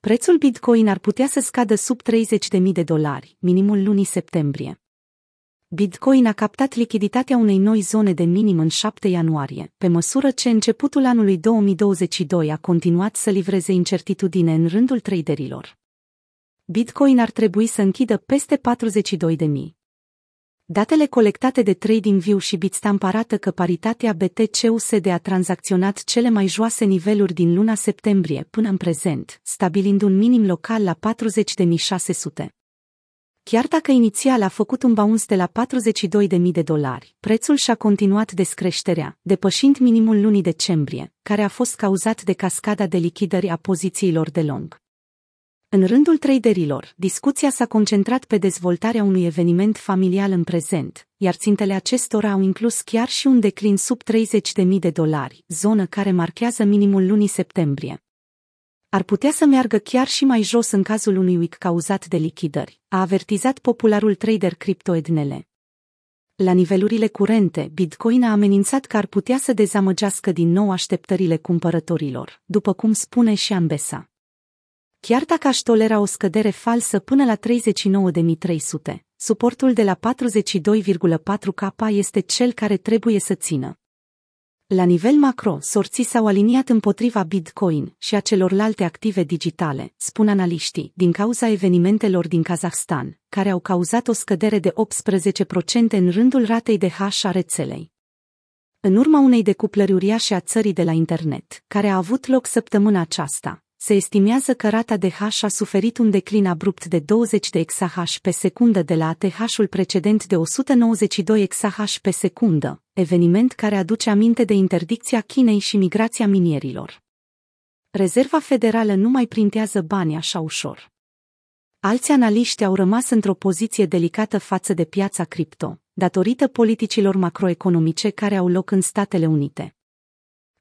Prețul Bitcoin ar putea să scadă sub 30.000 de dolari, minimul lunii septembrie. Bitcoin a captat lichiditatea unei noi zone de minim în 7 ianuarie, pe măsură ce începutul anului 2022 a continuat să livreze incertitudine în rândul traderilor. Bitcoin ar trebui să închidă peste 42.000. Datele colectate de TradingView și Bitstamp arată că paritatea BTC-USD a tranzacționat cele mai joase niveluri din luna septembrie până în prezent, stabilind un minim local la 40.600. Chiar dacă inițial a făcut un bounce de la 42.000 de dolari, prețul și-a continuat descreșterea, depășind minimul lunii decembrie, care a fost cauzat de cascada de lichidări a pozițiilor de long. În rândul traderilor, discuția s-a concentrat pe dezvoltarea unui eveniment familial în prezent, iar țintele acestora au inclus chiar și un declin sub 30.000 de dolari, zonă care marchează minimul lunii septembrie. Ar putea să meargă chiar și mai jos în cazul unui week cauzat de lichidări, a avertizat popularul trader cripto Ednele. La nivelurile curente, Bitcoin a amenințat că ar putea să dezamăgească din nou așteptările cumpărătorilor, după cum spune și Ambesa. Chiar dacă aș tolera o scădere falsă până la 39.300, suportul de la 42,4K este cel care trebuie să țină. La nivel macro, sorții s-au aliniat împotriva Bitcoin și a celorlalte active digitale, spun analiștii, din cauza evenimentelor din Kazahstan, care au cauzat o scădere de 18% în rândul ratei de hash a rețelei. În urma unei decuplări uriașe a țării de la internet, care a avut loc săptămâna aceasta, se estimează că rata de hash a suferit un declin abrupt de 20 de exahash pe secundă de la ATH-ul precedent de 192 exahash pe secundă, eveniment care aduce aminte de interdicția Chinei și migrația minierilor. Rezerva Federală nu mai printează bani așa ușor. Alți analiști au rămas într-o poziție delicată față de piața cripto, datorită politicilor macroeconomice care au loc în Statele Unite.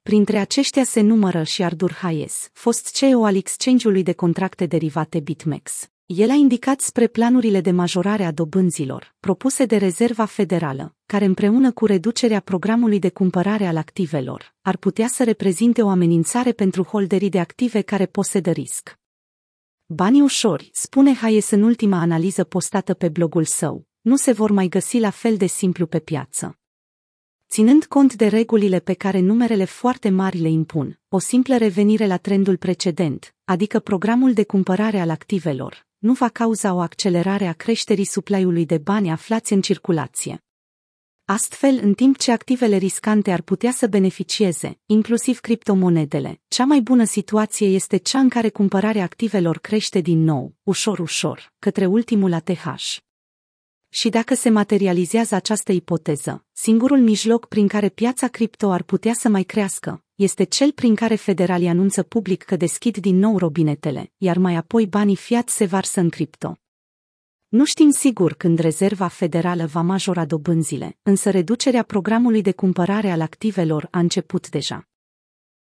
Printre aceștia se numără și Ardur Hayes, fost CEO al exchange-ului de contracte derivate BitMEX. El a indicat spre planurile de majorare a dobânzilor, propuse de Rezerva Federală, care împreună cu reducerea programului de cumpărare al activelor, ar putea să reprezinte o amenințare pentru holderii de active care posedă risc. Banii ușori, spune Hayes în ultima analiză postată pe blogul său, nu se vor mai găsi la fel de simplu pe piață. Ținând cont de regulile pe care numerele foarte mari le impun, o simplă revenire la trendul precedent, adică programul de cumpărare al activelor, nu va cauza o accelerare a creșterii supply-ului de bani aflați în circulație. Astfel, în timp ce activele riscante ar putea să beneficieze, inclusiv criptomonedele, cea mai bună situație este cea în care cumpărarea activelor crește din nou, ușor-ușor, către ultimul ATH. Și dacă se materializează această ipoteză, singurul mijloc prin care piața cripto ar putea să mai crească, este cel prin care federalii anunță public că deschid din nou robinetele, iar mai apoi banii fiat se varsă în cripto. Nu știm sigur când Rezerva Federală va majora dobânzile, însă reducerea programului de cumpărare al activelor a început deja.